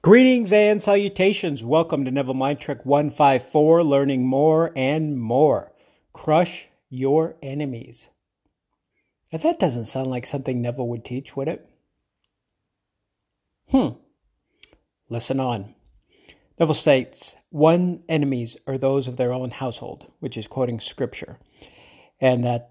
Greetings and salutations. Welcome to Neville Mind Trick 154, learning more and more. Crush your enemies. If that doesn't sound like something Neville would teach, would it? Hmm. Listen on. Neville states, one enemies are those of their own household, which is quoting scripture, and that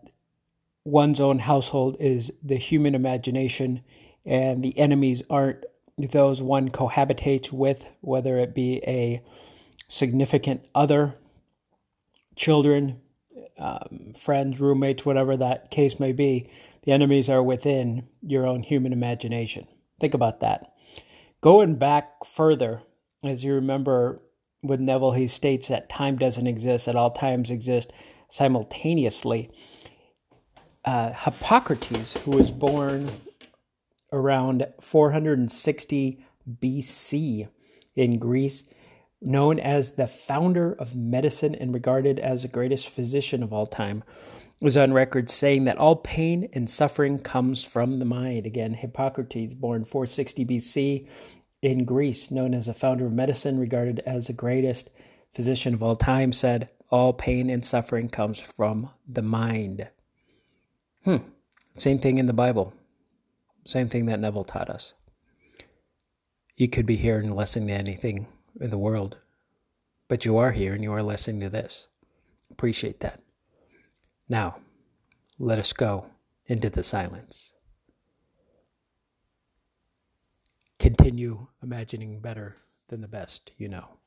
one's own household is the human imagination, and the enemies aren't those one cohabitates with, whether it be a significant other, children, um, friends, roommates, whatever that case may be, the enemies are within your own human imagination. Think about that. Going back further, as you remember with Neville, he states that time doesn't exist, that all times exist simultaneously. Uh, Hippocrates, who was born around 460 BC in Greece, known as the founder of medicine and regarded as the greatest physician of all time, was on record saying that all pain and suffering comes from the mind. Again, Hippocrates, born 460 BC in Greece, known as the founder of medicine, regarded as the greatest physician of all time, said, All pain and suffering comes from the mind. Hmm. Same thing in the Bible. Same thing that Neville taught us. You could be here and listening to anything in the world, but you are here and you are listening to this. Appreciate that. Now, let us go into the silence. Continue imagining better than the best you know.